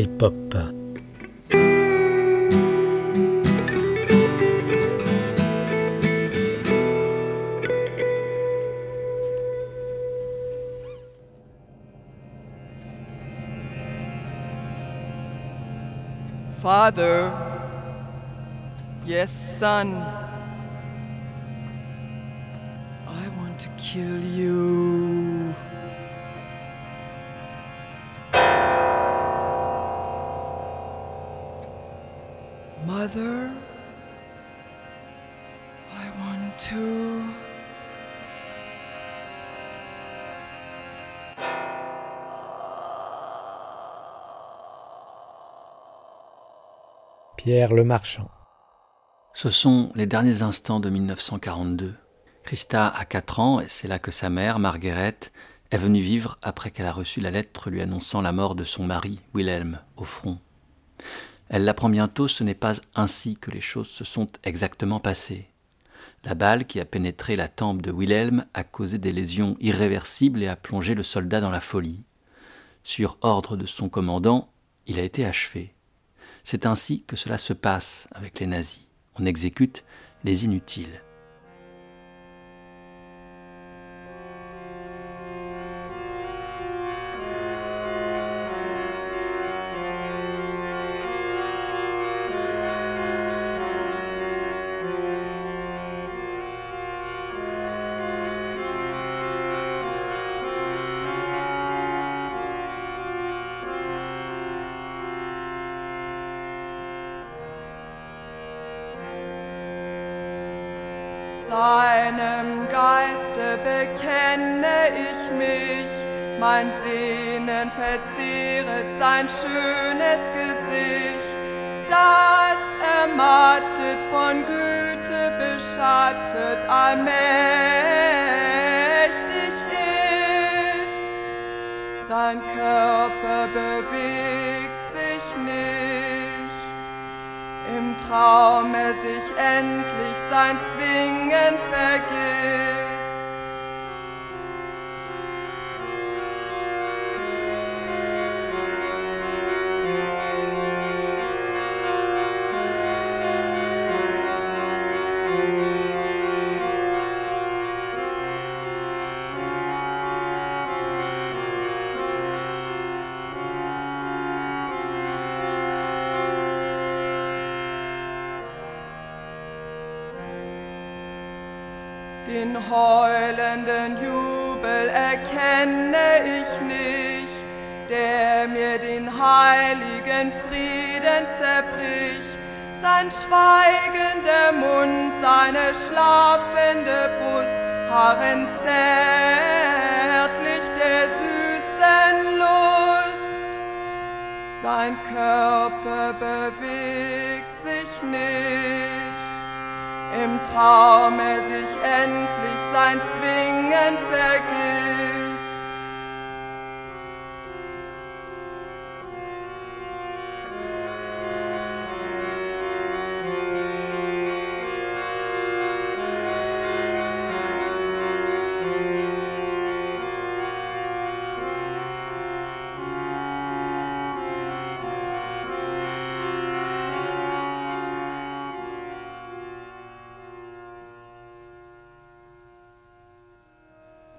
iPop. Father, yes, son, Pierre le Marchand. Ce sont les derniers instants de 1942. Christa a 4 ans et c'est là que sa mère, Margaret, est venue vivre après qu'elle a reçu la lettre lui annonçant la mort de son mari, Wilhelm, au front. Elle l'apprend bientôt, ce n'est pas ainsi que les choses se sont exactement passées. La balle qui a pénétré la tempe de Wilhelm a causé des lésions irréversibles et a plongé le soldat dans la folie. Sur ordre de son commandant, il a été achevé. C'est ainsi que cela se passe avec les nazis. On exécute les inutiles. Verzehret sein schönes Gesicht, das ermattet von Güte beschattet allmächtig ist. Sein Körper bewegt sich nicht, im Traum er sich endlich sein Zwingen vergisst. Heulenden Jubel erkenne ich nicht, der mir den heiligen Frieden zerbricht. Sein schweigender Mund, seine schlafende Brust harren zärtlich der süßen Lust. Sein Körper bewegt sich nicht im Traum er sich endlich sein Zwingen vergisst.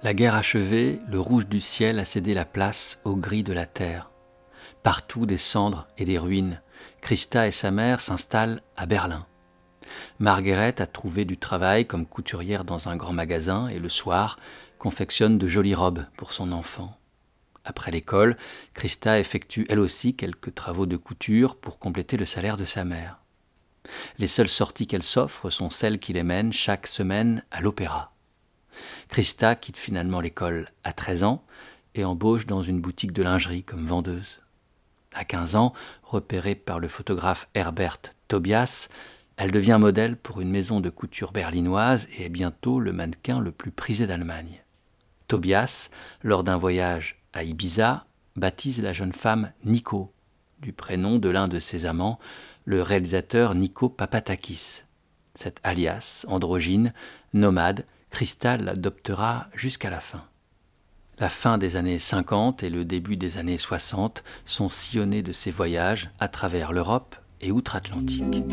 La guerre achevée, le rouge du ciel a cédé la place au gris de la terre. Partout des cendres et des ruines, Christa et sa mère s'installent à Berlin. Margaret a trouvé du travail comme couturière dans un grand magasin et le soir confectionne de jolies robes pour son enfant. Après l'école, Christa effectue elle aussi quelques travaux de couture pour compléter le salaire de sa mère. Les seules sorties qu'elle s'offre sont celles qui les mènent chaque semaine à l'opéra. Christa quitte finalement l'école à 13 ans et embauche dans une boutique de lingerie comme vendeuse. À 15 ans, repérée par le photographe Herbert Tobias, elle devient modèle pour une maison de couture berlinoise et est bientôt le mannequin le plus prisé d'Allemagne. Tobias, lors d'un voyage à Ibiza, baptise la jeune femme Nico, du prénom de l'un de ses amants, le réalisateur Nico Papatakis. Cet alias, androgyne, nomade, Cristal l'adoptera jusqu'à la fin. La fin des années 50 et le début des années 60 sont sillonnés de ses voyages à travers l'Europe et outre-Atlantique.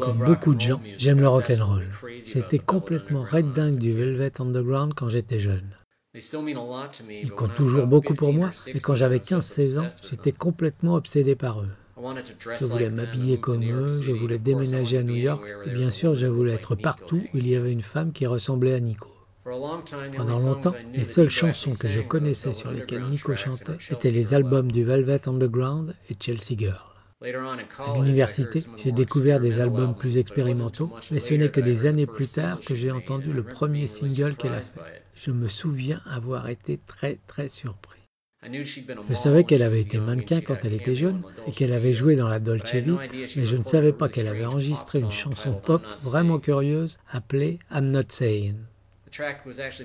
Comme beaucoup de gens, j'aime le rock and roll. J'étais complètement red dingue du Velvet Underground quand j'étais jeune. Ils comptent toujours beaucoup pour moi, et quand j'avais 15-16 ans, j'étais complètement obsédé par eux. Je voulais m'habiller comme eux, je voulais déménager à New York et bien sûr je voulais être partout où il y avait une femme qui ressemblait à Nico. Pendant longtemps, les seules chansons que je connaissais sur lesquelles Nico chantait étaient les albums du Velvet Underground et Chelsea Girl. À l'université, j'ai découvert des albums plus expérimentaux, mais ce n'est que des années plus tard que j'ai entendu le premier single qu'elle a fait. Je me souviens avoir été très très surpris. Je savais qu'elle avait été mannequin quand elle était jeune et qu'elle avait joué dans la Dolce Vita, mais je ne savais pas qu'elle avait enregistré une chanson pop vraiment curieuse appelée I'm Not Saying.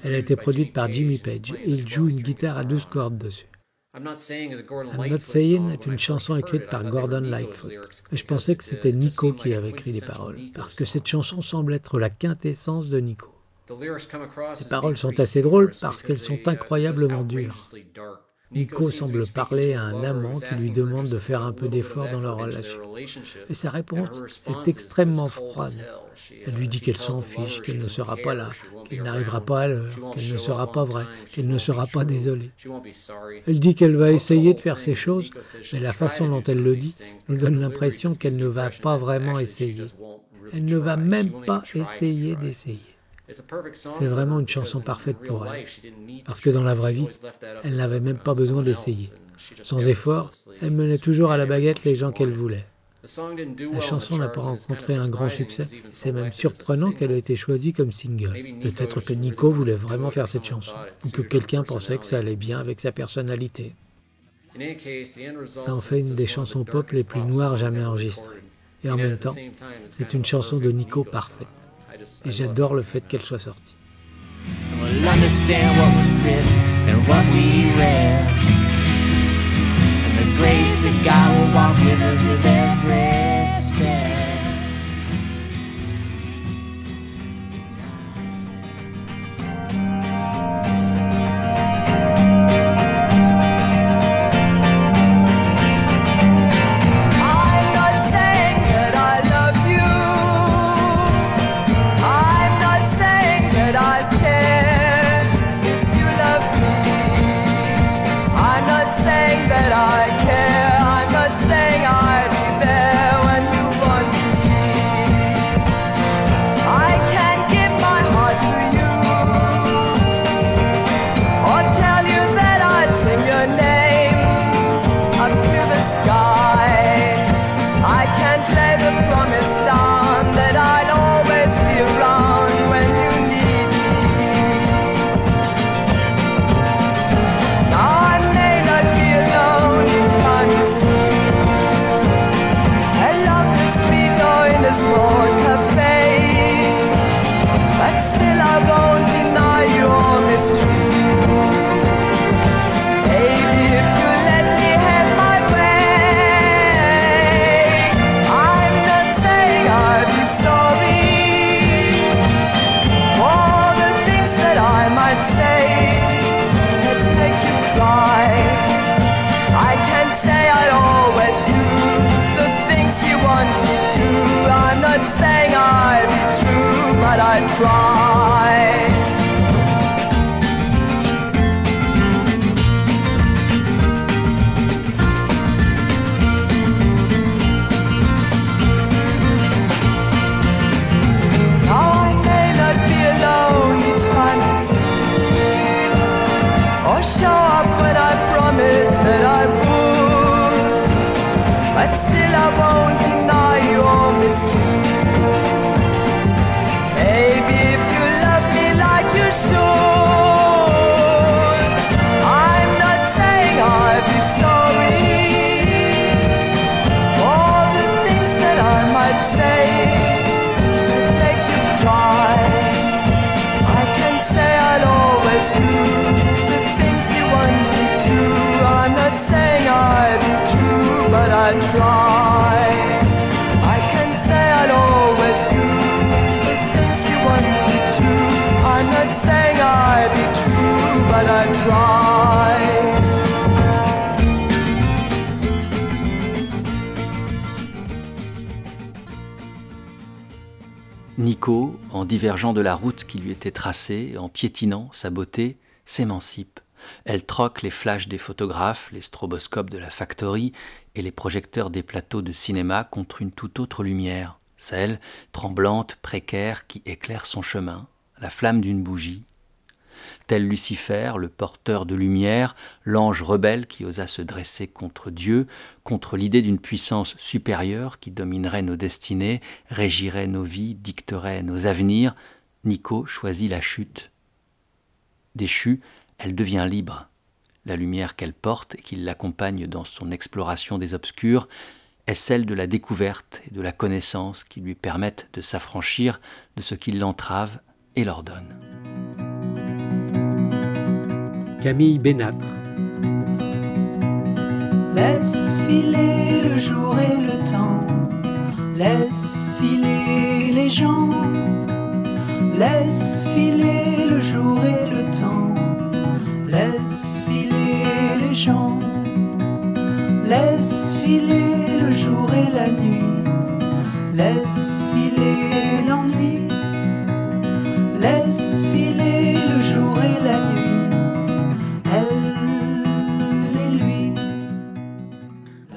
Elle a été produite par Jimmy Page et il joue une guitare à 12 cordes dessus. I'm Not Saying est une chanson écrite par Gordon Lightfoot. Mais je pensais que c'était Nico qui avait écrit les paroles, parce que cette chanson semble être la quintessence de Nico. Les paroles sont assez drôles parce qu'elles sont incroyablement dures. Nico semble parler à un amant qui lui demande de faire un peu d'effort dans leur relation. Et sa réponse est extrêmement froide. Elle lui dit qu'elle s'en fiche, qu'elle ne sera pas là, qu'elle n'arrivera pas à l'heure, qu'elle ne sera pas vraie, qu'elle ne sera pas désolée. Elle dit qu'elle va essayer de faire ces choses, mais la façon dont elle le dit nous donne l'impression qu'elle ne va pas vraiment essayer. Elle ne va même pas essayer d'essayer. C'est vraiment une chanson parfaite pour elle, parce que dans la vraie vie, elle n'avait même pas besoin d'essayer. Sans effort, elle menait toujours à la baguette les gens qu'elle voulait. La chanson n'a pas rencontré un grand succès. C'est même surprenant qu'elle ait été choisie comme single. Peut-être que Nico voulait vraiment faire cette chanson, ou que quelqu'un pensait que ça allait bien avec sa personnalité. Ça en fait une des chansons pop les plus noires jamais enregistrées. Et en même temps, c'est une chanson de Nico parfaite. Et j'adore le fait qu'elle soit sortie. En divergeant de la route qui lui était tracée, en piétinant sa beauté, s'émancipe. Elle troque les flashs des photographes, les stroboscopes de la factory et les projecteurs des plateaux de cinéma contre une toute autre lumière, celle, tremblante, précaire, qui éclaire son chemin, la flamme d'une bougie, tel Lucifer, le porteur de lumière, l'ange rebelle qui osa se dresser contre Dieu, contre l'idée d'une puissance supérieure qui dominerait nos destinées, régirait nos vies, dicterait nos avenirs, Nico choisit la chute. Déchue, elle devient libre. La lumière qu'elle porte et qui l'accompagne dans son exploration des obscurs est celle de la découverte et de la connaissance qui lui permettent de s'affranchir de ce qui l'entrave et l'ordonne. Camille Bénâtre. Laisse filer le jour et le temps, laisse filer les gens, laisse filer le jour et le temps, laisse filer les gens. Laisse filer le jour et la nuit. Laisse filer l'ennui. Laisse filer le jour et la nuit.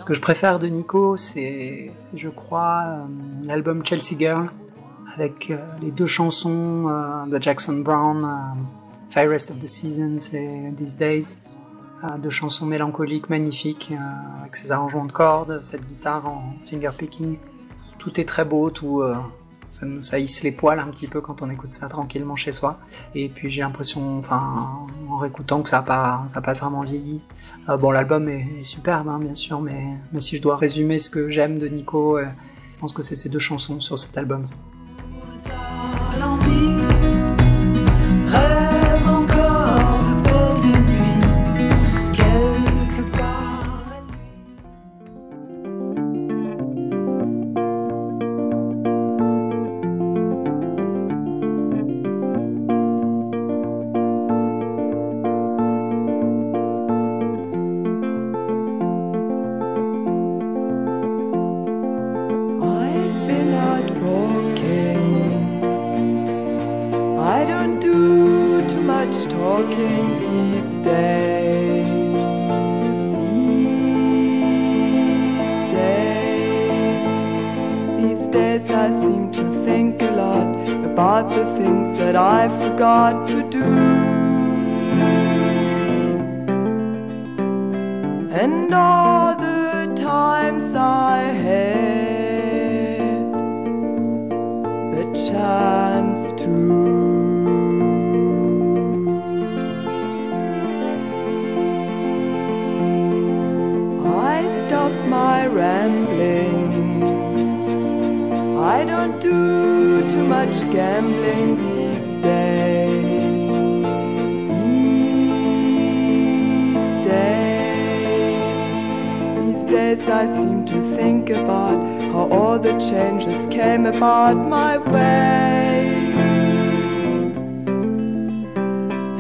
Ce que je préfère de Nico, c'est, je crois, euh, l'album Chelsea Girl, avec euh, les deux chansons euh, de Jackson Brown, Fairest of the Seasons et These Days. deux chansons mélancoliques, magnifiques, avec ses arrangements de cordes, cette guitare en finger picking. Tout est très beau, tout, ça, hisse les poils un petit peu quand on écoute ça tranquillement chez soi. Et puis j'ai l'impression, en réécoutant que ça n'a pas, vraiment vieilli. Euh, bon, l'album est, superbe, hein, bien sûr, mais, mais si je dois résumer ce que j'aime de Nico, euh, je pense que c'est ces deux chansons sur cet album.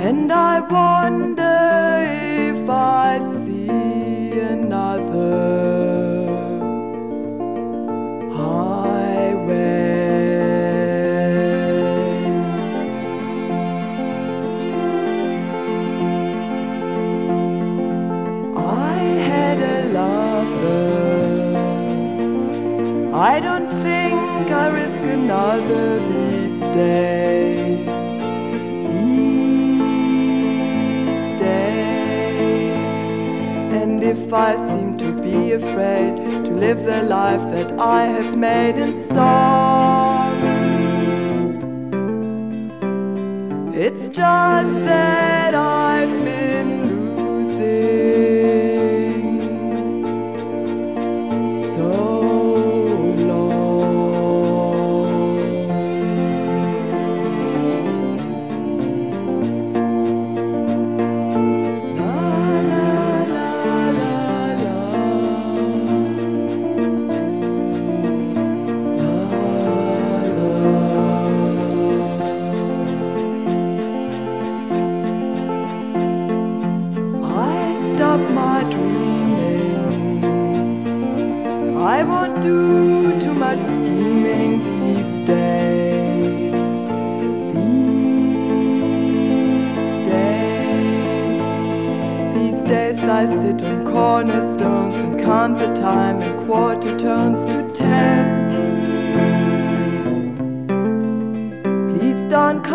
And I wonder if I'd see another highway. I had a lover. I don't think I risk another these days. I seem to be afraid to live the life that I have made in song. It's just that I've.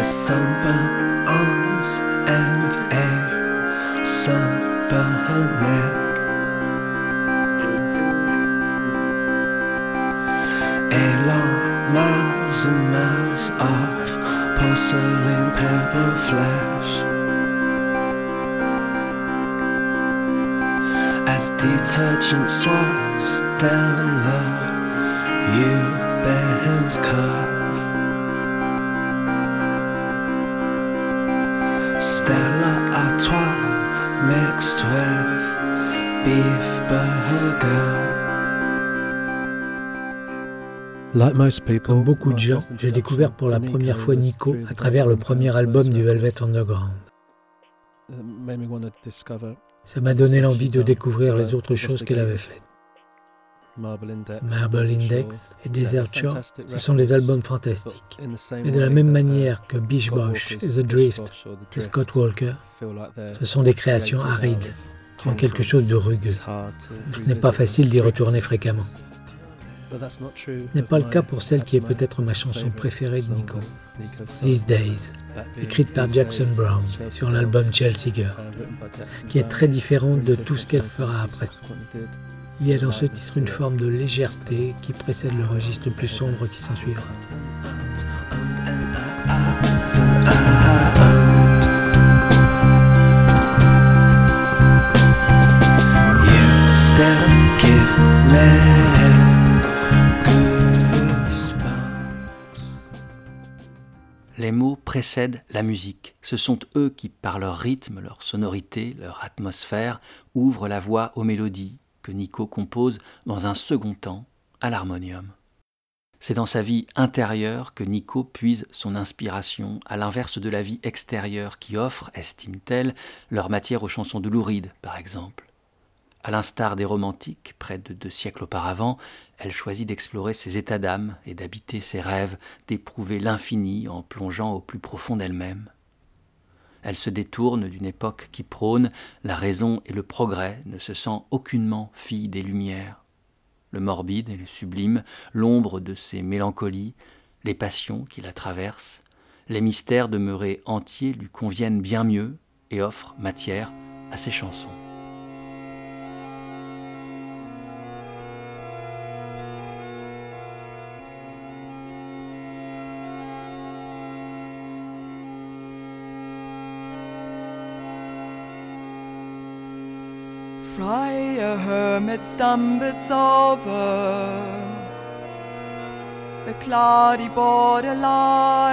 With sunburnt arms and a sunburnt neck. A long miles and miles of porcelain pebble flesh. as detergent swirls down the U-bend curve. Stella Artois mixed with beef burger. Comme beaucoup de gens, j'ai découvert pour la première fois Nico à travers le premier album du Velvet Underground. Ça m'a donné l'envie de découvrir les autres choses qu'elle avait faites. Marble Index et Desert Shore, ce sont des albums fantastiques. Mais de la même manière que Beach Bosch et The Drift et Scott Walker, ce sont des créations arides, qui ont quelque chose de rugueux. Ce n'est pas facile d'y retourner fréquemment. Ce n'est pas le cas pour celle qui est peut-être ma chanson préférée de Nico, These Days, écrite par Jackson Brown sur l'album Chelsea Girl, qui est très différente de tout ce qu'elle fera après. Il y a dans ce titre une forme de légèreté qui précède le registre plus sombre qui s'ensuivra. Les mots précèdent la musique. Ce sont eux qui, par leur rythme, leur sonorité, leur atmosphère, ouvrent la voie aux mélodies que Nico compose dans un second temps à l'harmonium. C'est dans sa vie intérieure que Nico puise son inspiration, à l'inverse de la vie extérieure qui offre, estime-t-elle, leur matière aux chansons de Louride, par exemple. À l'instar des romantiques, près de deux siècles auparavant, elle choisit d'explorer ses états d'âme et d'habiter ses rêves, d'éprouver l'infini en plongeant au plus profond d'elle-même. Elle se détourne d'une époque qui prône la raison et le progrès, ne se sent aucunement fille des Lumières. Le morbide et le sublime, l'ombre de ses mélancolies, les passions qui la traversent, les mystères demeurés entiers lui conviennent bien mieux et offrent matière à ses chansons. Friar hermit stumbles over the cloudy borderline.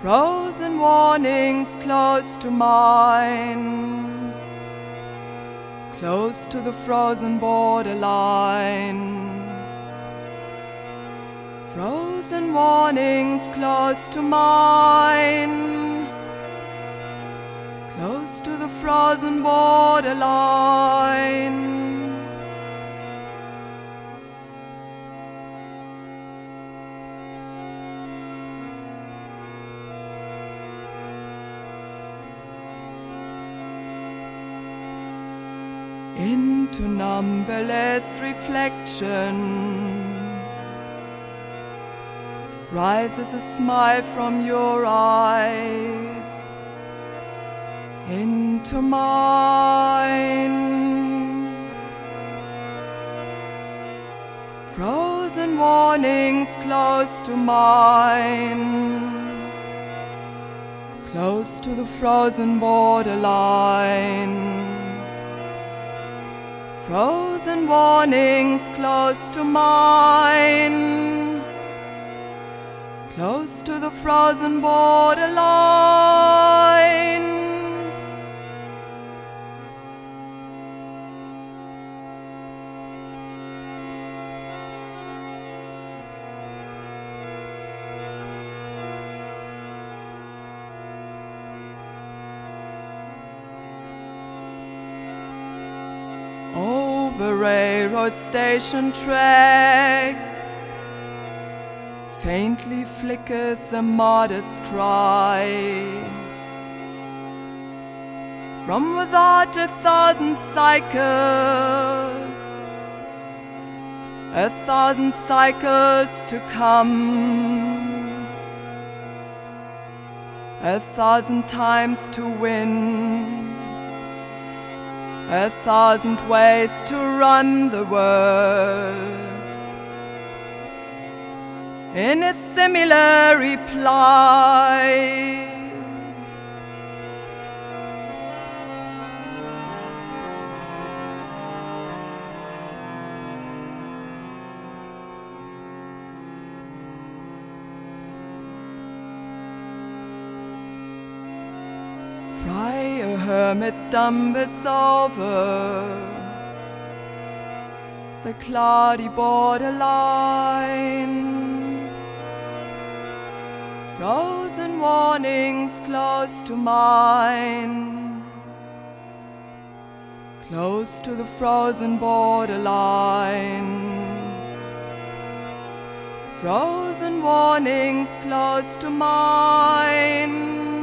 Frozen warnings close to mine, close to the frozen borderline. Frozen warnings close to mine close to the frozen borderline. Into numberless reflections rises a smile from your eyes into mine. Frozen warnings close to mine, close to the frozen borderline. Frozen warnings close to mine, close to the frozen borderline. Railroad station tracks. Faintly flickers a modest cry. From without a thousand cycles, a thousand cycles to come, a thousand times to win a thousand ways to run the world. In a similar reply, Hermit stumbles over the cloudy borderline. Frozen warnings close to mine. Close to the frozen borderline. Frozen warnings close to mine.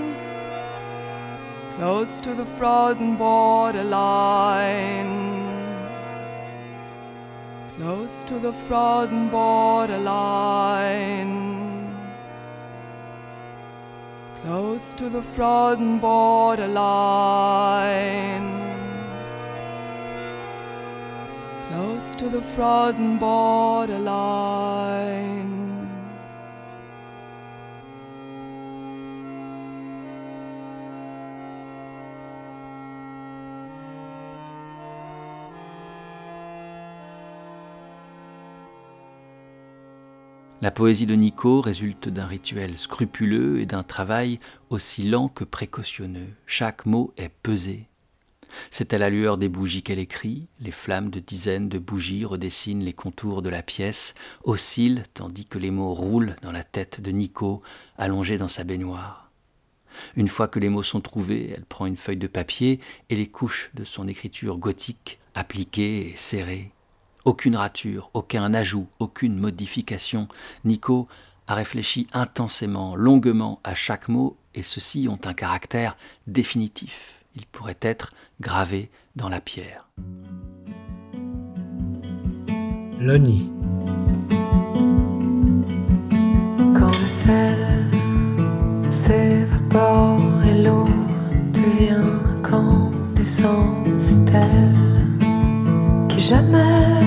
Close to the frozen borderline. Close to the frozen borderline. Close to the frozen borderline. Close to the frozen borderline. La poésie de Nico résulte d'un rituel scrupuleux et d'un travail aussi lent que précautionneux. Chaque mot est pesé. C'est à la lueur des bougies qu'elle écrit, les flammes de dizaines de bougies redessinent les contours de la pièce, oscillent tandis que les mots roulent dans la tête de Nico, allongé dans sa baignoire. Une fois que les mots sont trouvés, elle prend une feuille de papier et les couches de son écriture gothique, appliquées et serrées. Aucune rature, aucun ajout, aucune modification. Nico a réfléchi intensément, longuement à chaque mot, et ceux-ci ont un caractère définitif. Ils pourraient être gravés dans la pierre. Le nid. Quand le sel s'évapore et l'eau devient incandescente, c'est elle jamais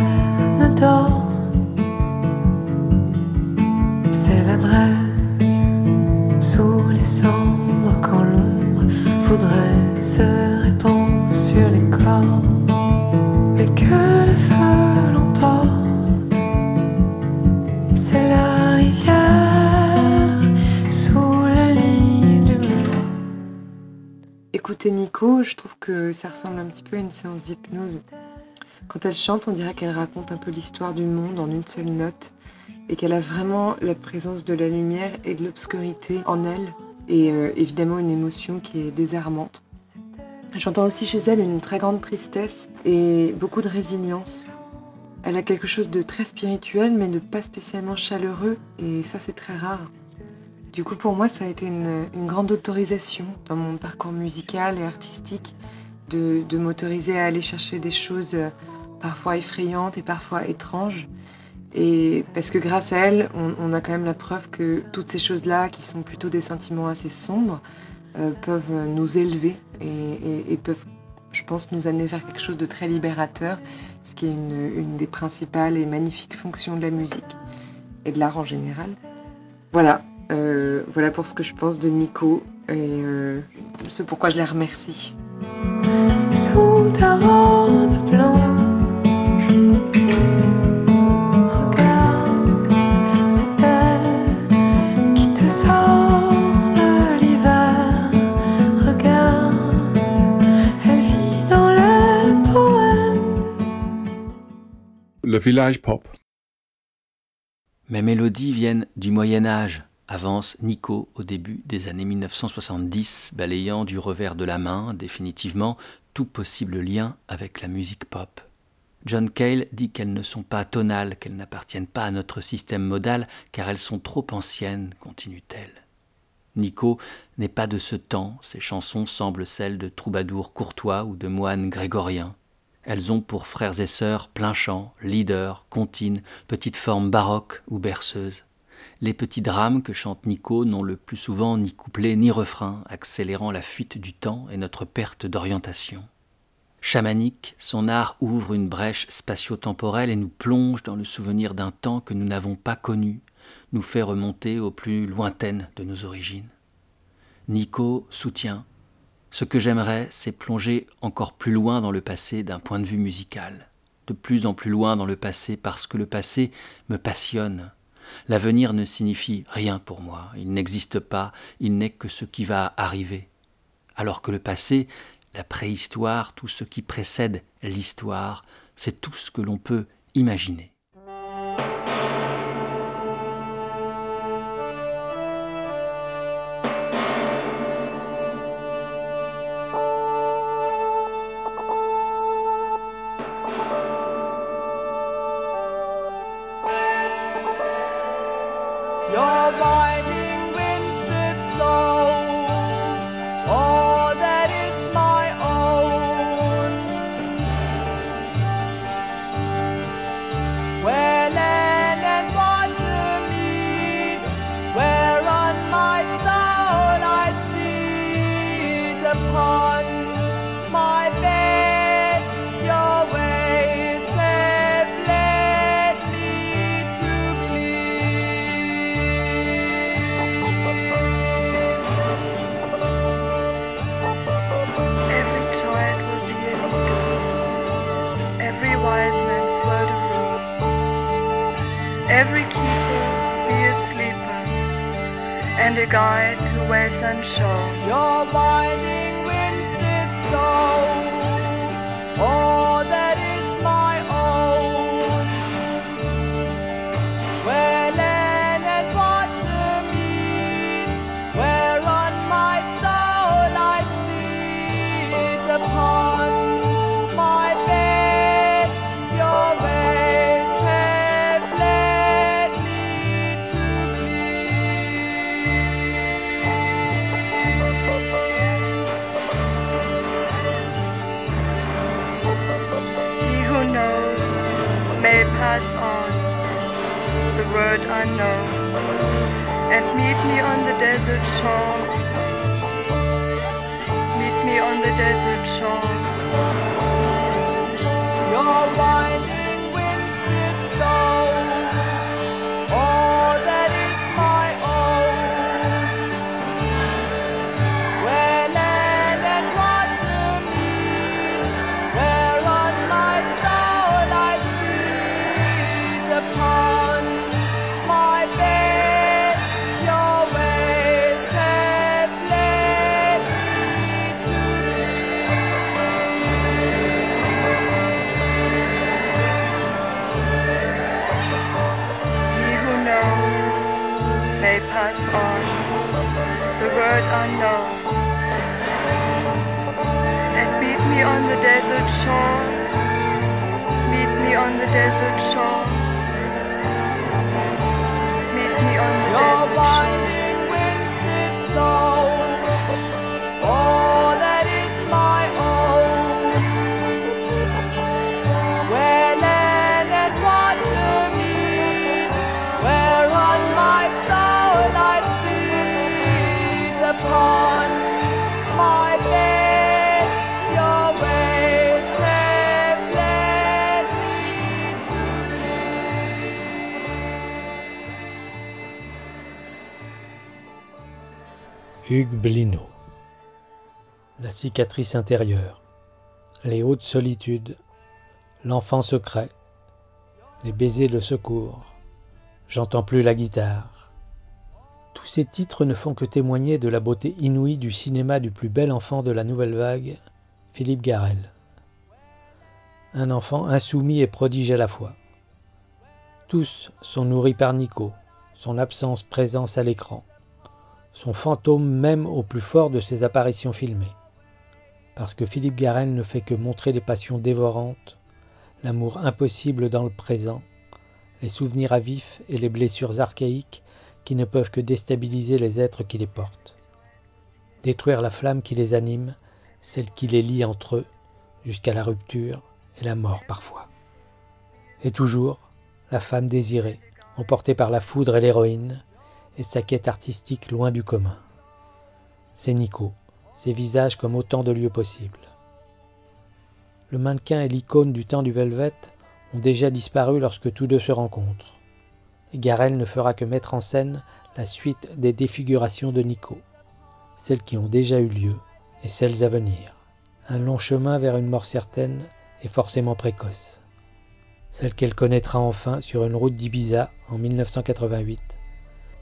ne dort. C'est la braise sous les cendres quand l'ombre voudrait se répandre sur les corps. Mais que le feu l'emporte, c'est la rivière sous le lit du monde. Écoutez Nico, je trouve que ça ressemble un petit peu à une séance d'hypnose. Quand elle chante, on dirait qu'elle raconte un peu l'histoire du monde en une seule note et qu'elle a vraiment la présence de la lumière et de l'obscurité en elle et euh, évidemment une émotion qui est désarmante. J'entends aussi chez elle une très grande tristesse et beaucoup de résilience. Elle a quelque chose de très spirituel mais de pas spécialement chaleureux et ça c'est très rare. Du coup pour moi ça a été une, une grande autorisation dans mon parcours musical et artistique de, m'autoriser à aller chercher des choses euh, parfois effrayantes et parfois étranges. Et parce que grâce à elle, on, a quand même la preuve que toutes ces choses-là, qui sont plutôt des sentiments assez sombres, euh, peuvent nous élever et, peuvent, je pense, nous amener vers quelque chose de très libérateur, ce qui est une, des principales et magnifiques fonctions de la musique et de l'art en général. Voilà, euh, voilà pour ce que je pense de Nico et ce pourquoi je la remercie. Le village pop. Mes mélodies viennent du Moyen Âge, avance Nico au début des années 1970, balayant du revers de la main définitivement possible lien avec la musique pop. John Cale dit qu'elles ne sont pas tonales, qu'elles n'appartiennent pas à notre système modal, car elles sont trop anciennes, continue-t-elle. Nico n'est pas de ce temps, ses chansons semblent celles de troubadours courtois ou de moines grégoriens. Elles ont pour frères et sœurs plein chant, leader, comptine, petite forme baroque ou berceuse. Les petits drames que chante Nico n'ont le plus souvent ni couplet ni refrain, accélérant la fuite du temps et notre perte d'orientation. Chamanique, son art ouvre une brèche spatio-temporelle et nous plonge dans le souvenir d'un temps que nous n'avons pas connu, nous fait remonter aux plus lointaines de nos origines. Nico soutient Ce que j'aimerais, c'est plonger encore plus loin dans le passé d'un point de vue musical, de plus en plus loin dans le passé parce que le passé me passionne. L'avenir ne signifie rien pour moi, il n'existe pas, il n'est que ce qui va arriver. alors que le passé, la préhistoire, tout ce qui précède l'histoire, c'est tout ce que l'on peut imaginer. La cicatrice intérieure, les hautes solitudes, l'enfant secret, les baisers de secours, j'entends plus la guitare. Tous ces titres ne font que témoigner de la beauté inouïe du cinéma du plus bel enfant de la nouvelle vague, Philippe Garel. Un enfant insoumis et prodige à la fois. Tous sont nourris par Nico, son absence-présence à l'écran son fantôme même au plus fort de ses apparitions filmées. Parce que Philippe Garel ne fait que montrer les passions dévorantes, l'amour impossible dans le présent, les souvenirs à vif et les blessures archaïques qui ne peuvent que déstabiliser les êtres qui les portent. Détruire la flamme qui les anime, celle qui les lie entre eux, jusqu'à la rupture et la mort parfois. Et toujours, la femme désirée, emportée par la foudre et l'héroïne, et sa quête artistique loin du commun. C'est Nico, ses visages comme autant de lieux possibles. Le mannequin et l'icône du temps du Velvet ont déjà disparu lorsque tous deux se rencontrent. Garel ne fera que mettre en scène la suite des défigurations de Nico, celles qui ont déjà eu lieu et celles à venir. Un long chemin vers une mort certaine et forcément précoce. Celle qu'elle connaîtra enfin sur une route d'Ibiza en 1988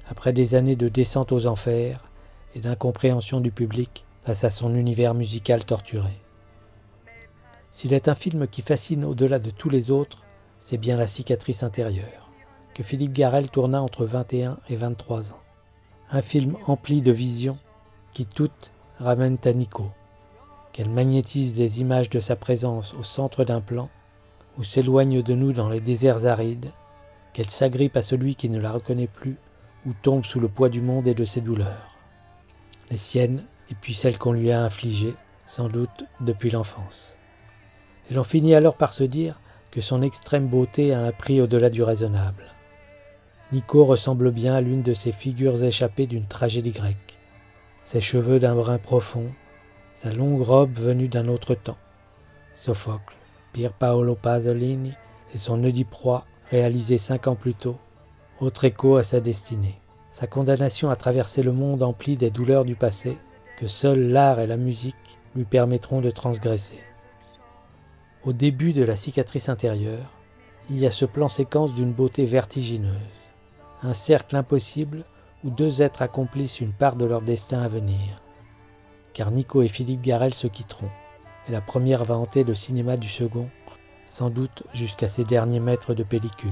après des années de descente aux enfers et d'incompréhension du public face à son univers musical torturé. S'il est un film qui fascine au-delà de tous les autres, c'est bien La cicatrice intérieure, que Philippe Garel tourna entre 21 et 23 ans. Un film empli de visions qui toutes ramènent à Nico, qu'elle magnétise des images de sa présence au centre d'un plan, ou s'éloigne de nous dans les déserts arides, qu'elle s'agrippe à celui qui ne la reconnaît plus, ou tombe sous le poids du monde et de ses douleurs. Les siennes, et puis celles qu'on lui a infligées, sans doute depuis l'enfance. Et l'on finit alors par se dire que son extrême beauté a un prix au-delà du raisonnable. Nico ressemble bien à l'une de ces figures échappées d'une tragédie grecque. Ses cheveux d'un brun profond, sa longue robe venue d'un autre temps. Sophocle, Pier Paolo Pasolini et son Oedipe-Roi, réalisé cinq ans plus tôt, autre écho à sa destinée. Sa condamnation à traverser le monde empli des douleurs du passé, que seuls l'art et la musique lui permettront de transgresser. Au début de la cicatrice intérieure, il y a ce plan séquence d'une beauté vertigineuse, un cercle impossible où deux êtres accomplissent une part de leur destin à venir car Nico et Philippe Garel se quitteront, et la première va hanter le cinéma du second, sans doute jusqu'à ses derniers mètres de pellicule.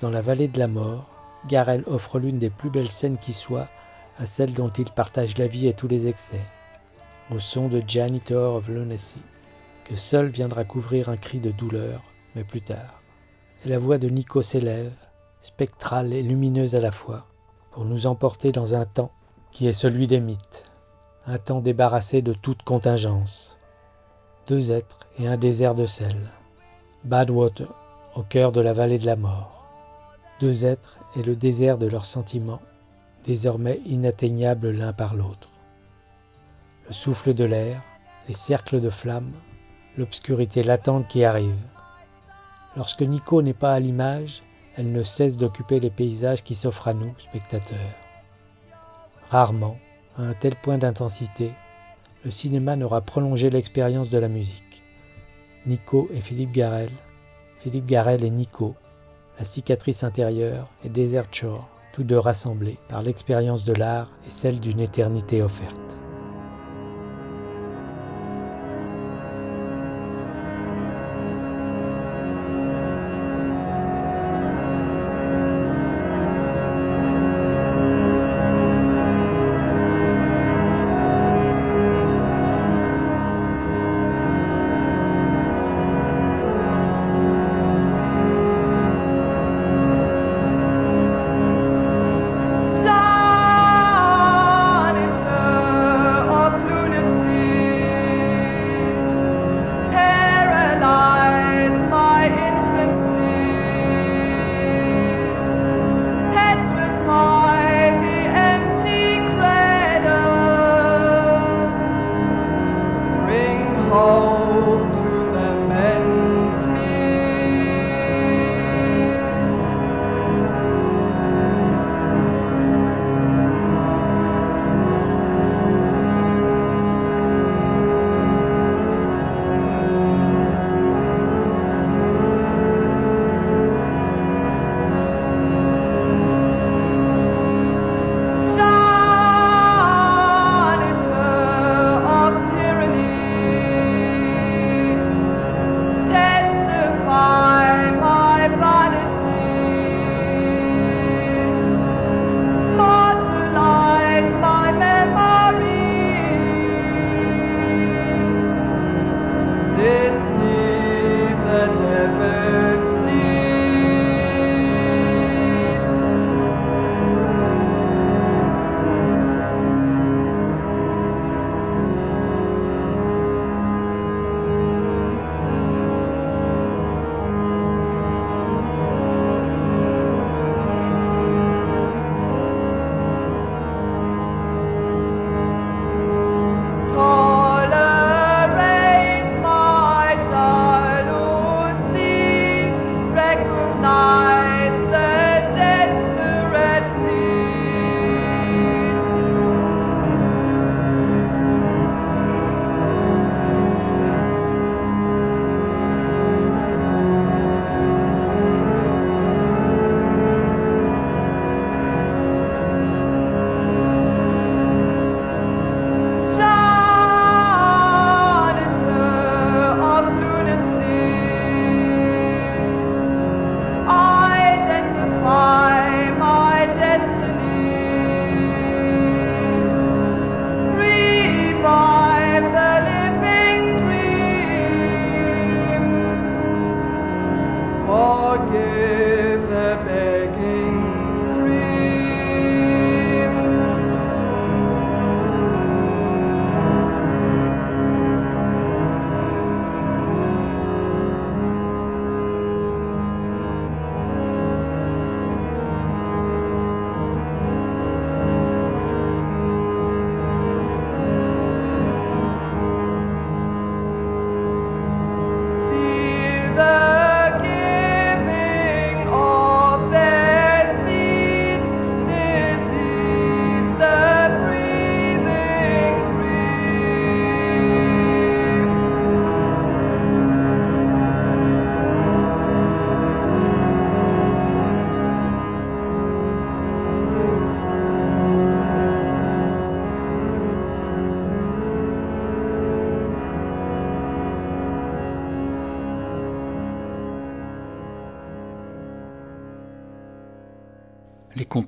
Dans la vallée de la mort, Garel offre l'une des plus belles scènes qui soient à celle dont il partage la vie et tous les excès, au son de Janitor of Lunacy, que seul viendra couvrir un cri de douleur, mais plus tard. Et la voix de Nico s'élève, spectrale et lumineuse à la fois, pour nous emporter dans un temps qui est celui des mythes un temps débarrassé de toute contingence. Deux êtres et un désert de sel. Badwater, au cœur de la vallée de la mort. Deux êtres et le désert de leurs sentiments, désormais inatteignables l'un par l'autre. Le souffle de l'air, les cercles de flammes, l'obscurité latente qui arrive. Lorsque Nico n'est pas à l'image, elle ne cesse d'occuper les paysages qui s'offrent à nous, spectateurs. Rarement, à un tel point d'intensité, le cinéma n'aura prolongé l'expérience de la musique. Nico et Philippe Garel, Philippe Garel et Nico, La cicatrice intérieure et Desert Shore, tous deux rassemblés par l'expérience de l'art et celle d'une éternité offerte.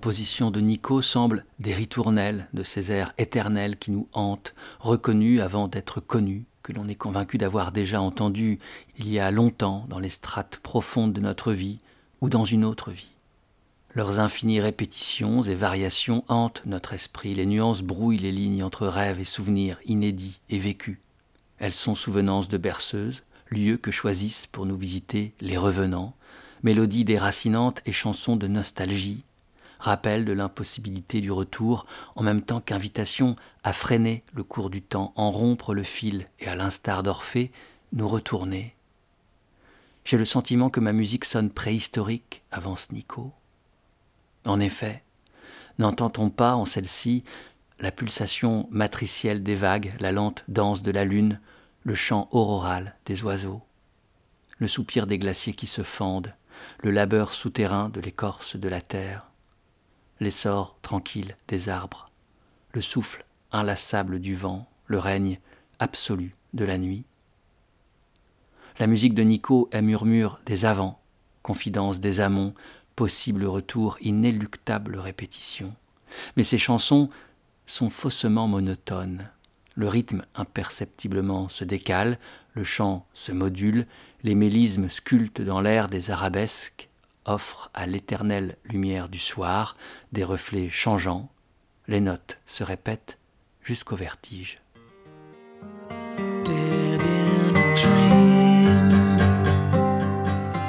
De Nico semblent des ritournelles de ces airs éternels qui nous hantent, reconnus avant d'être connus, que l'on est convaincu d'avoir déjà entendus il y a longtemps dans les strates profondes de notre vie ou dans une autre vie. Leurs infinies répétitions et variations hantent notre esprit, les nuances brouillent les lignes entre rêves et souvenirs inédits et vécus. Elles sont souvenances de berceuses, lieux que choisissent pour nous visiter les revenants, mélodies déracinantes et chansons de nostalgie, rappel de l'impossibilité du retour, en même temps qu'invitation à freiner le cours du temps, en rompre le fil et, à l'instar d'Orphée, nous retourner. J'ai le sentiment que ma musique sonne préhistorique, avance Nico. En effet, n'entend-on pas en celle-ci la pulsation matricielle des vagues, la lente danse de la lune, le chant auroral des oiseaux, le soupir des glaciers qui se fendent, le labeur souterrain de l'écorce de la terre, l'essor tranquille des arbres, le souffle inlassable du vent, le règne absolu de la nuit. La musique de Nico est murmure des avants, confidence des amont, possible retour, inéluctable répétition. Mais ces chansons sont faussement monotones. Le rythme imperceptiblement se décale, le chant se module, les mélismes sculptent dans l'air des arabesques, offre à l'éternelle lumière du soir des reflets changeants, les notes se répètent jusqu'au vertige.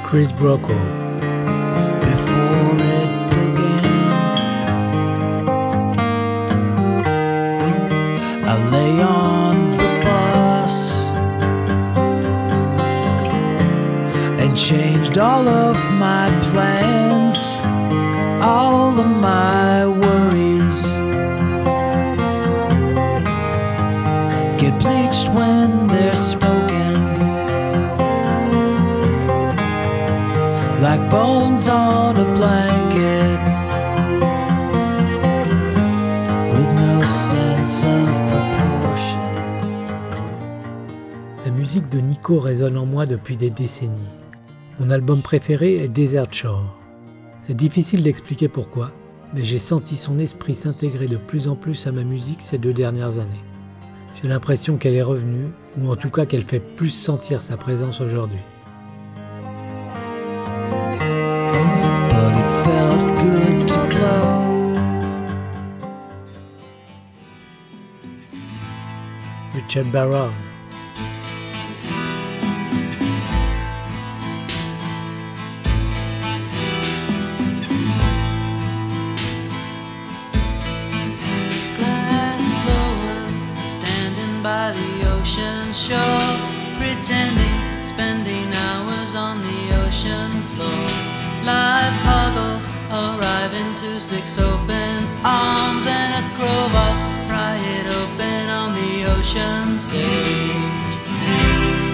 Chris Brocco. Before it began, I lay on and changed all of my plans, all of my worries get bleached when they're spoken, like bones on a blanket, with no sense of. La musique de Nico résonne en moi depuis des décennies. Mon album préféré est Desert Shore. C'est difficile d'expliquer pourquoi, mais j'ai senti son esprit s'intégrer de plus en plus à ma musique ces deux dernières années. J'ai l'impression qu'elle est revenue, ou en tout cas qu'elle fait plus sentir sa présence aujourd'hui. Richard Barron to six open arms and a grove Pry it open on the ocean stage.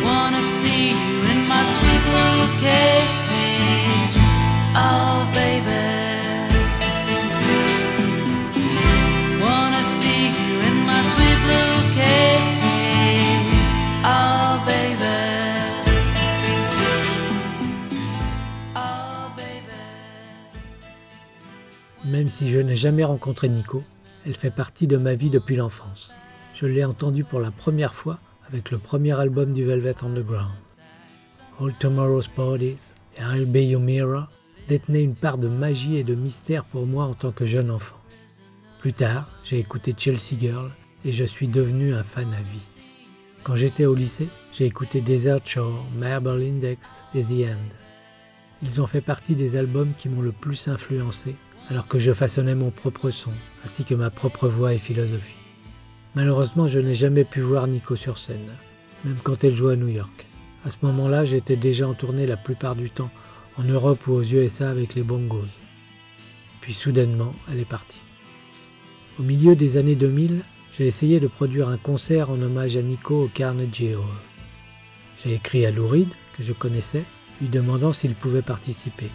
Wanna see you in my sweet blue cage. Même si je n'ai jamais rencontré Nico, elle fait partie de ma vie depuis l'enfance. Je l'ai entendue pour la première fois avec le premier album du Velvet Underground. All Tomorrow's Bodies et I'll Be Your Mirror détenaient une part de magie et de mystère pour moi en tant que jeune enfant. Plus tard, j'ai écouté Chelsea Girl et je suis devenu un fan à vie. Quand j'étais au lycée, j'ai écouté Desert Shore, Marble Index et The End. Ils ont fait partie des albums qui m'ont le plus influencé alors que je façonnais mon propre son, ainsi que ma propre voix et philosophie. Malheureusement, je n'ai jamais puis voir Nico sur scène, même quand elle jouait à New York. À ce moment-là, j'étais déjà en tournée la plupart du temps en Europe ou aux USA avec les bongos. Puis soudainement, elle est partie. Au milieu des années 2000, j'ai essayé de produire un concert en hommage à Nico au Carnegie Hall. J'ai écrit à Lou Reed, que je connaissais, lui demandant s'il pouvait participer.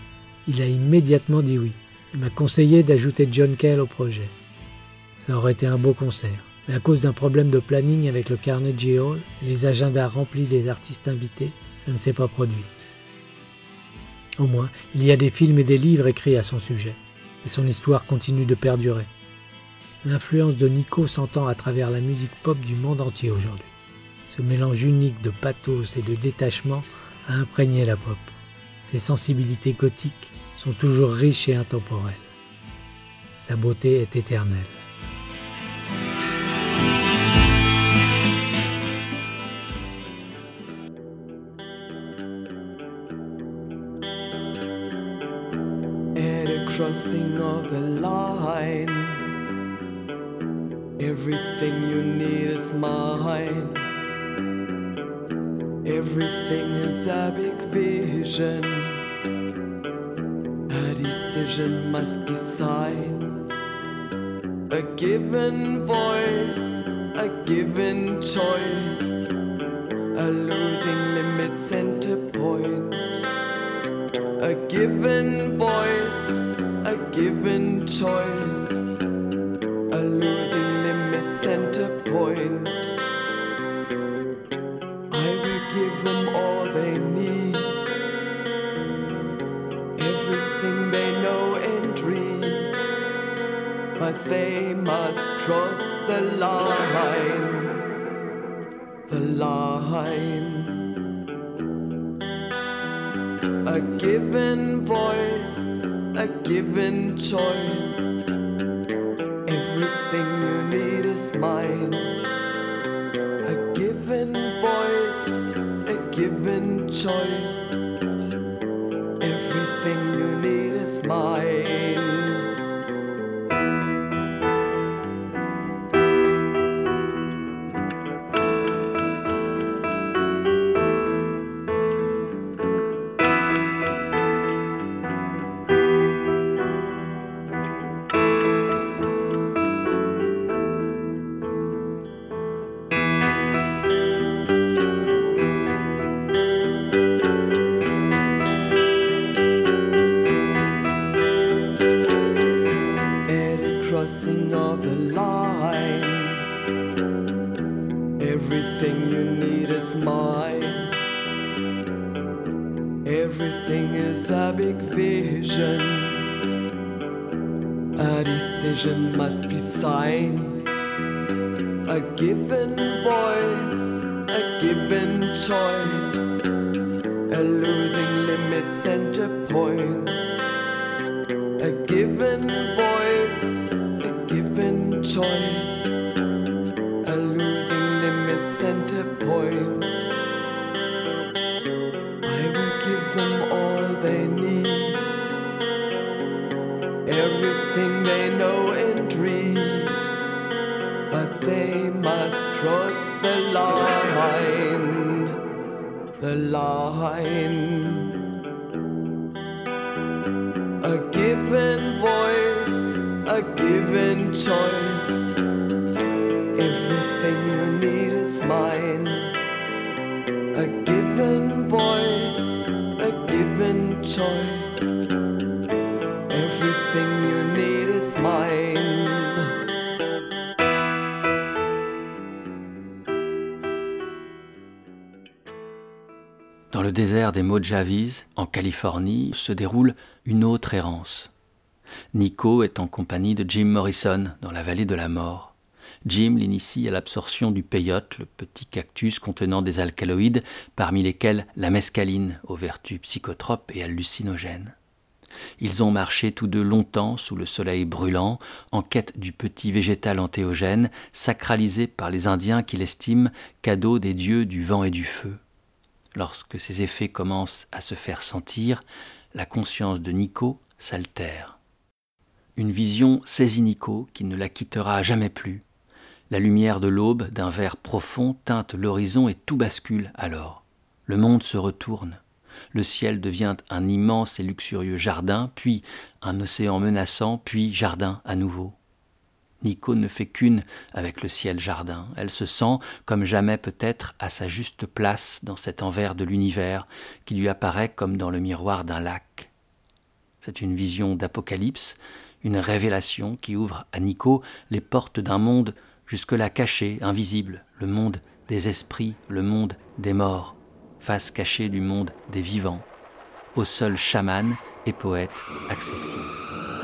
Il a immédiatement dit oui et m'a conseillé d'ajouter John Kell au projet. Ça aurait été un beau concert, mais à cause d'un problème de planning avec le Carnegie Hall et les agendas remplis des artistes invités, ça ne s'est pas produit. Au moins, il y a des films et des livres écrits à son sujet. et son histoire continue de perdurer. L'influence de Nico s'entend à travers la musique pop du monde entier aujourd'hui. Ce mélange unique de pathos et de détachement a imprégné la pop. Ses sensibilités gothiques sont toujours riches et intemporelles. Sa beauté est éternelle. crossing of a line. Everything you need is mine. Everything is a big vision. A decision must be signed. A given voice, a given choice. A losing limit center point. A given voice a given choice, a losing limit center point. Cross the line, the line. A given voice a given choice. Everything you need is mine. A given voice, a given choice. Everything they know and read. But they must cross the line. The line. A given voice, a given choice. Everything you need is mine. A given voice, a given choice. Désert des Mojaves, en Californie, se déroule une autre errance. Nico est en compagnie de Jim Morrison dans la vallée de la mort. Jim l'initie à l'absorption du peyote, le petit cactus contenant des alcaloïdes, parmi lesquels la mescaline, aux vertus psychotropes et hallucinogènes. Ils ont marché tous deux longtemps sous le soleil brûlant, en quête du petit végétal antéogène, sacralisé par les Indiens qui l'estiment cadeau des dieux du vent et du feu. Lorsque ces effets commencent à se faire sentir, la conscience de Nico s'altère. Une vision saisit Nico qui ne la quittera jamais plus. La lumière de l'aube d'un vert profond teinte l'horizon et tout bascule alors. Le monde se retourne. Le ciel devient un immense et luxurieux jardin, puis un océan menaçant, puis jardin à nouveau. Nico ne fait qu'une avec le ciel jardin. Elle se sent, comme jamais peut-être, à sa juste place dans cet envers de l'univers qui lui apparaît comme dans le miroir d'un lac. C'est une vision d'apocalypse, une révélation qui ouvre à Nico les portes d'un monde jusque-là caché, invisible, le monde des esprits, le monde des morts, face cachée du monde des vivants, au seul chaman et poète accessible.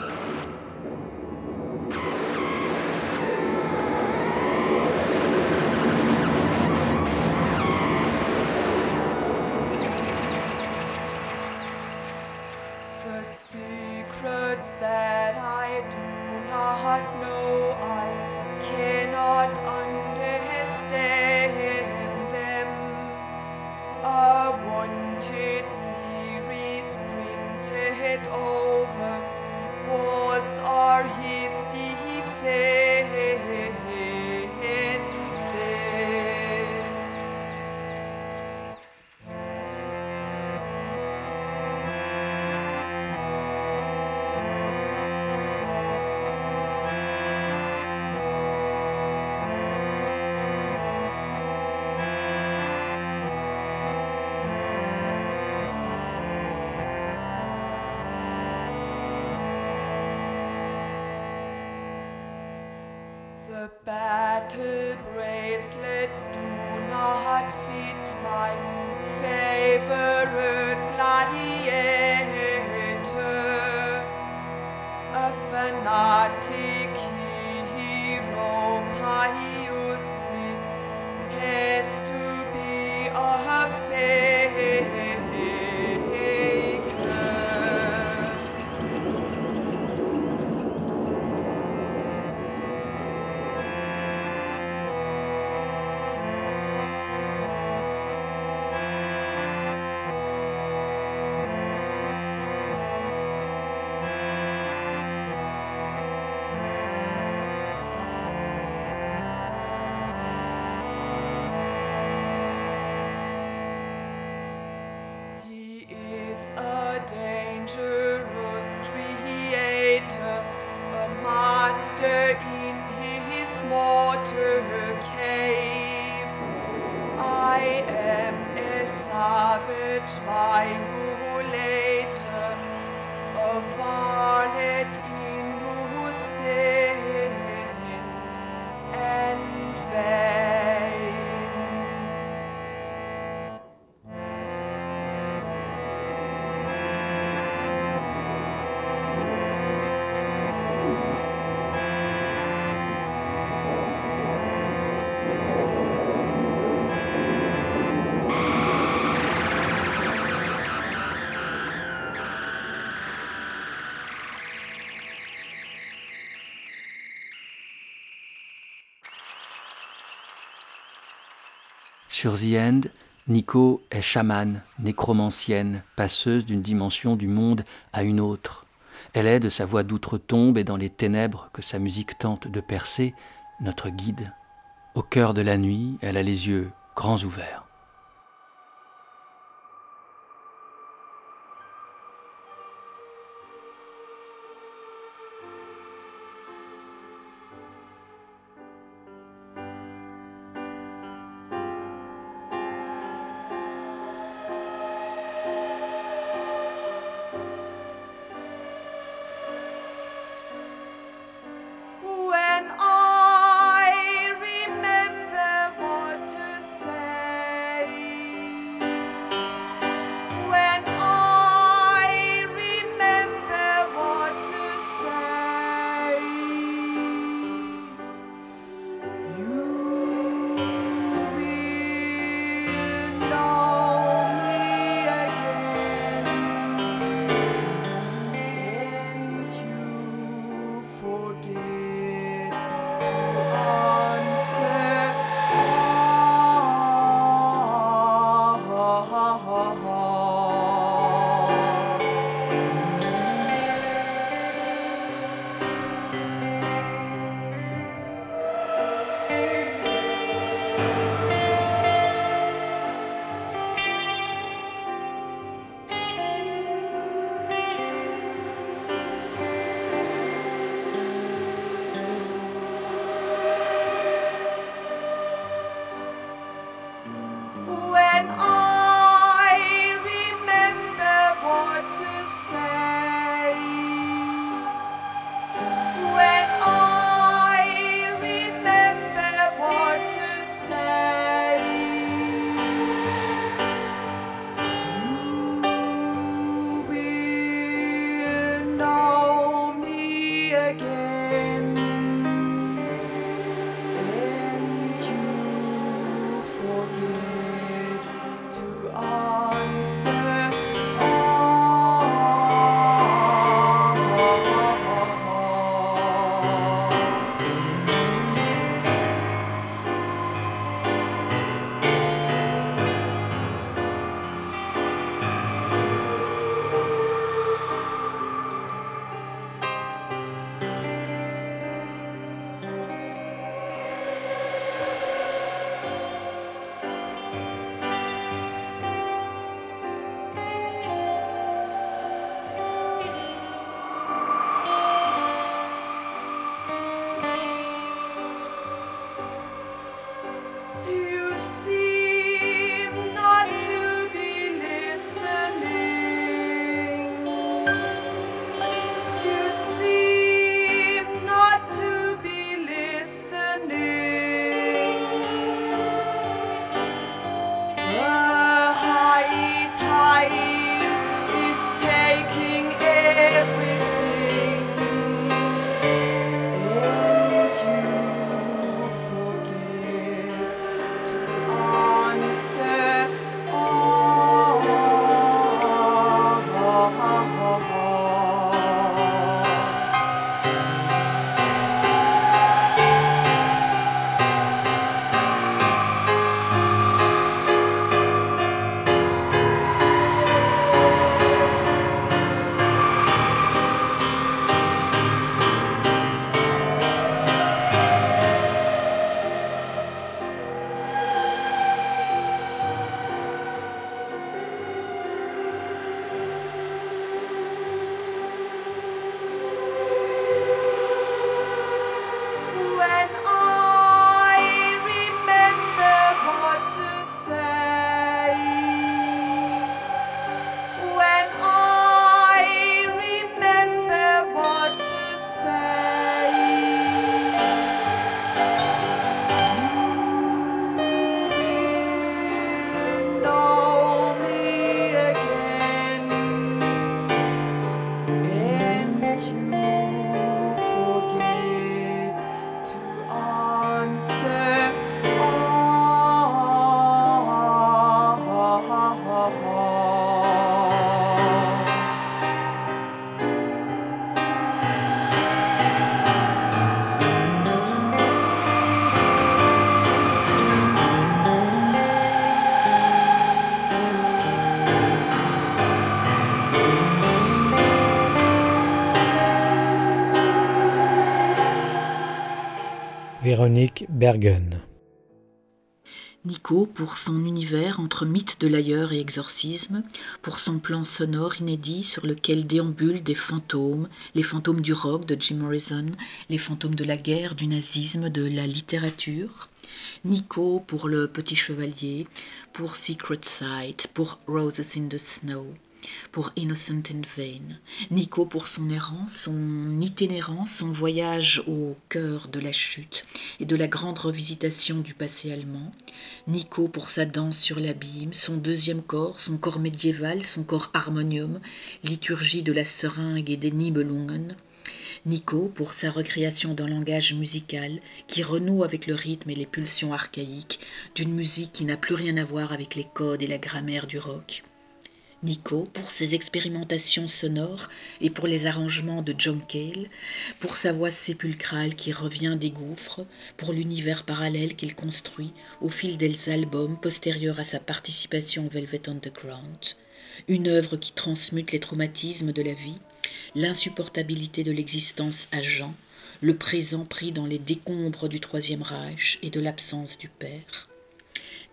Sur The End, Nico est chamane, nécromancienne, passeuse d'une dimension du monde à une autre. Elle est, de sa voix d'outre-tombe et dans les ténèbres que sa musique tente de percer, notre guide. Au cœur de la nuit, elle a les yeux grands ouverts. Nico, pour son univers entre mythes de l'ailleurs et exorcisme, pour son plan sonore inédit sur lequel déambulent des fantômes, les fantômes du rock de Jim Morrison, les fantômes de la guerre, du nazisme, de la littérature. Nico pour le Petit Chevalier, pour Secret Sight, pour Roses in the Snow pour Innocent in Vain, Nico pour son errance, son itinérance, son voyage au cœur de la chute et de la grande revisitation du passé allemand, Nico pour sa danse sur l'abîme, son deuxième corps, son corps médiéval, son corps harmonium, liturgie de la seringue et des Nibelungen, Nico pour sa recréation d'un langage musical qui renoue avec le rythme et les pulsions archaïques d'une musique qui n'a plus rien à voir avec les codes et la grammaire du rock. Nico pour ses expérimentations sonores et pour les arrangements de John Cale, pour sa voix sépulcrale qui revient des gouffres, pour l'univers parallèle qu'il construit au fil des albums postérieurs à sa participation au Velvet Underground, une œuvre qui transmute les traumatismes de la vie, l'insupportabilité de l'existence à Jean, le présent pris dans les décombres du Troisième Reich et de l'absence du Père.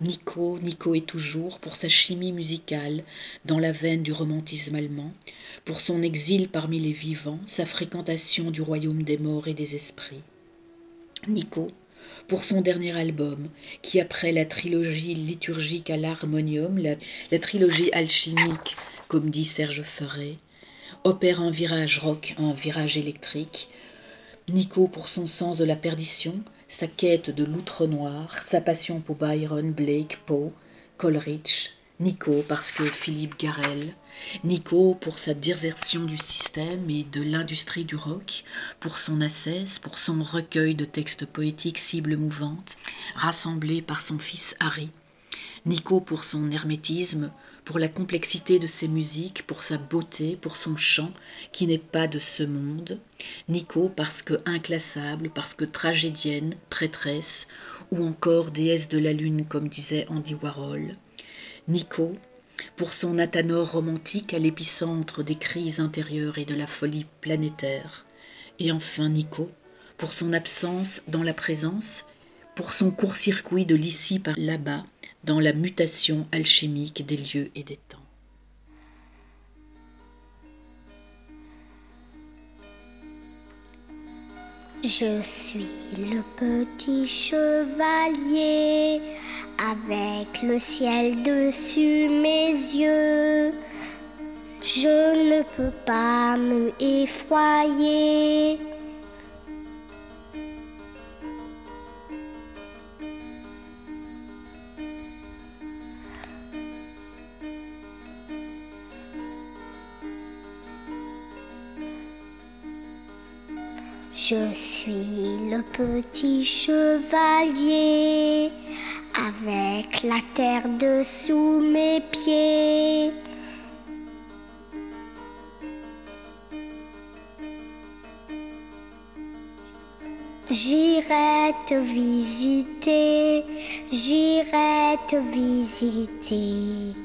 Nico, Nico est toujours, pour sa chimie musicale, dans la veine du romantisme allemand, pour son exil parmi les vivants, sa fréquentation du royaume des morts et des esprits. Nico, pour son dernier album, qui après la trilogie liturgique à l'harmonium, la, trilogie alchimique, comme dit Serge Ferré, opère un virage rock, un virage électrique. Nico pour son sens de la perdition, sa quête de l'outre-noir, sa passion pour Byron, Blake, Poe, Coleridge, Nico parce que Philippe Garel, Nico pour sa désertion du système et de l'industrie du rock, pour son assesse, pour son recueil de textes poétiques cibles mouvantes, rassemblés par son fils Harry, Nico pour son hermétisme, pour la complexité de ses musiques, pour sa beauté, pour son chant qui n'est pas de ce monde. Nico parce que inclassable, parce que tragédienne, prêtresse, ou encore déesse de la lune comme disait Andy Warhol. Nico pour son athanor romantique à l'épicentre des crises intérieures et de la folie planétaire. Et enfin Nico pour son absence dans la présence, pour son court-circuit de l'ici par là-bas, dans la mutation alchimique des lieux et des temps. Je suis le petit chevalier avec le ciel dessus mes yeux. Je ne peux pas me effroyer Je suis le petit chevalier avec la terre dessous mes pieds. J'irai te visiter, j'irai te visiter.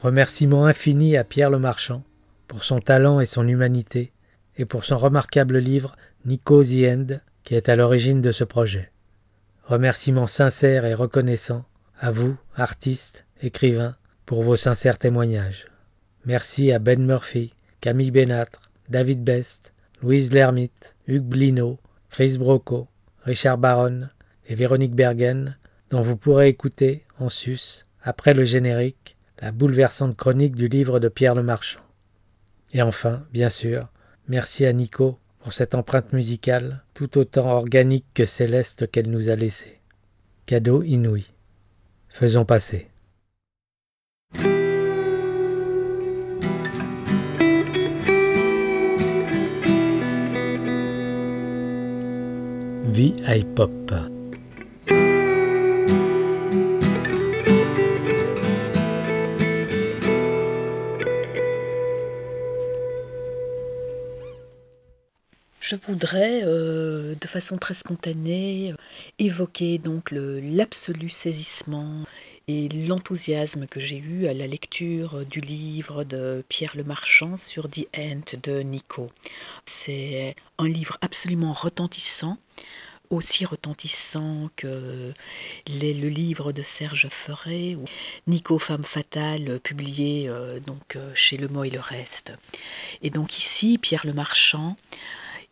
Remerciement infini à Pierre le Marchand pour son talent et son humanité et pour son remarquable livre Nico End qui est à l'origine de ce projet. Remerciements sincères et reconnaissants à vous, artistes, écrivains, pour vos sincères témoignages. Merci à Ben Murphy, Camille Benâtre, David Best, Louise Lermite, Hugues Blino, Chris Broco, Richard Baron et Véronique Bergen, dont vous pourrez écouter, en sus, après le générique, la bouleversante chronique du livre de Pierre le Marchand. Et enfin, bien sûr, merci à Nico pour cette empreinte musicale tout autant organique que céleste qu'elle nous a laissée. Cadeau inouï. Faisons passer. Vie hip-hop. Je voudrais, euh, de façon très spontanée, évoquer donc l'absolu saisissement et l'enthousiasme que j'ai eu à la lecture du livre de Pierre Le Marchand sur The Ant de Nico. C'est un livre absolument retentissant, aussi retentissant que le livre de Serge Ferré ou Nico Femme fatale publié euh, donc euh, chez Le Mot et le Reste. Et donc ici Pierre Le Marchand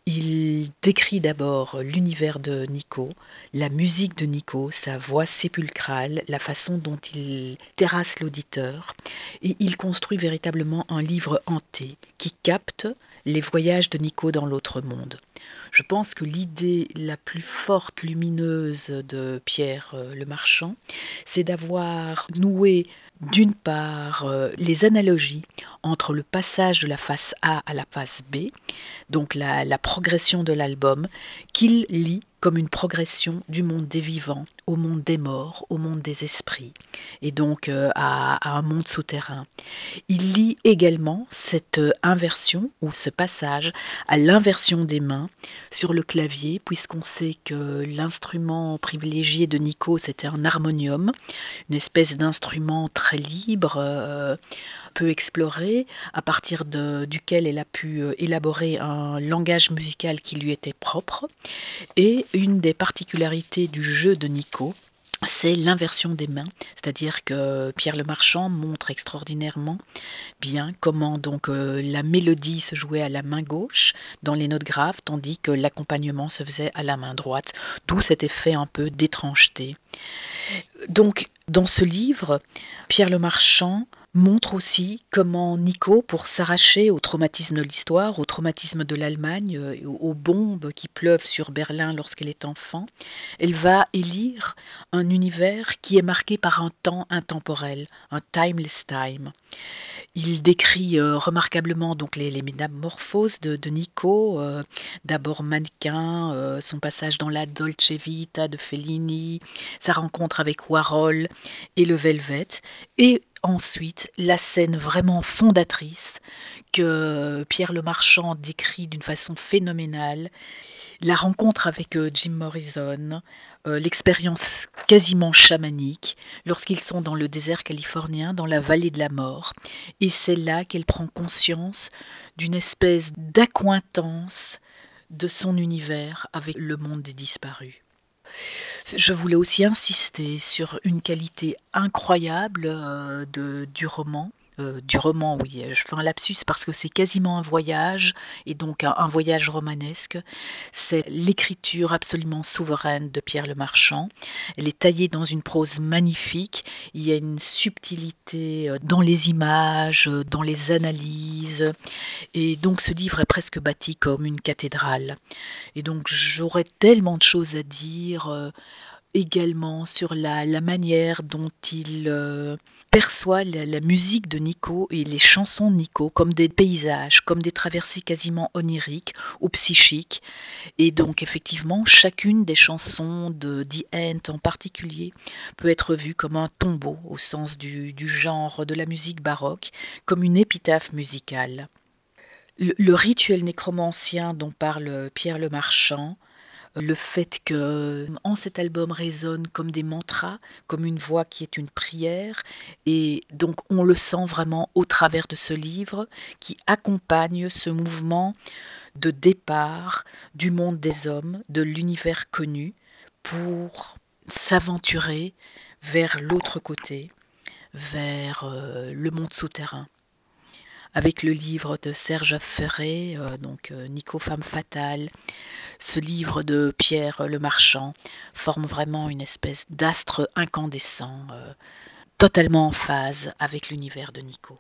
il décrit d'abord l'univers de Nico, la musique de Nico, sa voix sépulcrale, la façon dont il terrasse l'auditeur, et il construit véritablement un livre hanté qui capte les voyages de Nico dans l'autre monde. Je pense que l'idée la plus forte, lumineuse de Pierre euh, le Marchand, c'est d'avoir noué d'une part euh, les analogies entre le passage de la face A à la face B, donc la, la progression de l'album, qu'il lit comme une progression du monde des vivants au monde des morts, au monde des esprits, et donc euh, à, un monde souterrain. Il lit également cette euh, inversion ou ce passage à l'inversion des mains sur le clavier, puisqu'on sait que l'instrument privilégié de Nico, c'était un harmonium, une espèce d'instrument très libre. Euh, peu exploré, à partir duquel elle a pu élaborer un langage musical qui lui était propre. Et une des particularités du jeu de Nico, c'est l'inversion des mains, c'est-à-dire que Pierre le Marchand montre extraordinairement bien comment donc euh, la mélodie se jouait à la main gauche dans les notes graves, tandis que l'accompagnement se faisait à la main droite, d'où cet effet un peu d'étrangeté. Donc dans ce livre, Pierre le Marchand montre aussi comment Nico, pour s'arracher au traumatisme de l'histoire, au traumatisme de l'Allemagne, euh, aux bombes qui pleuvent sur Berlin lorsqu'elle est enfant, elle va élire un univers qui est marqué par un temps intemporel, un timeless time. Il décrit euh, remarquablement donc les, les métamorphoses de, Nico, euh, d'abord mannequin, son passage dans la Dolce Vita de Fellini, sa rencontre avec Warhol et le Velvet, et ensuite la scène vraiment fondatrice que Pierre le Marchand décrit d'une façon phénoménale, la rencontre avec euh, Jim Morrison, euh, l'expérience quasiment chamanique lorsqu'ils sont dans le désert californien, dans la vallée de la mort. Et c'est là qu'elle prend conscience d'une espèce d'accointance de son univers avec le monde des disparus. Je voulais aussi insister sur une qualité incroyable euh, de, du roman, euh, du roman, oui, je fais un lapsus parce que c'est quasiment un voyage, et donc un, voyage romanesque. C'est l'écriture absolument souveraine de Pierre le Marchand. Elle est taillée dans une prose magnifique. Il y a une subtilité euh, dans les images, euh, dans les analyses. Et donc ce livre est presque bâti comme une cathédrale. Et donc j'aurais tellement de choses à dire également sur la, manière dont il euh, perçoit la, musique de Nico et les chansons de Nico comme des paysages, comme des traversées quasiment oniriques ou psychiques. Et donc effectivement, chacune des chansons de The en particulier peut être vue comme un tombeau au sens du, genre de la musique baroque, comme une épitaphe musicale. le rituel nécromancien dont parle Pierre le Marchand le fait que en cet album résonne comme des mantras, comme une voix qui est une prière, et donc on le sent vraiment au travers de ce livre qui accompagne ce mouvement de départ du monde des hommes, de l'univers connu, pour s'aventurer vers l'autre côté, vers euh, le monde souterrain avec le livre de Serge Ferré, euh, donc euh, Nico Femme Fatale, ce livre de Pierre Le Marchand forme vraiment une espèce d'astre incandescent, euh, totalement en phase avec l'univers de Nico.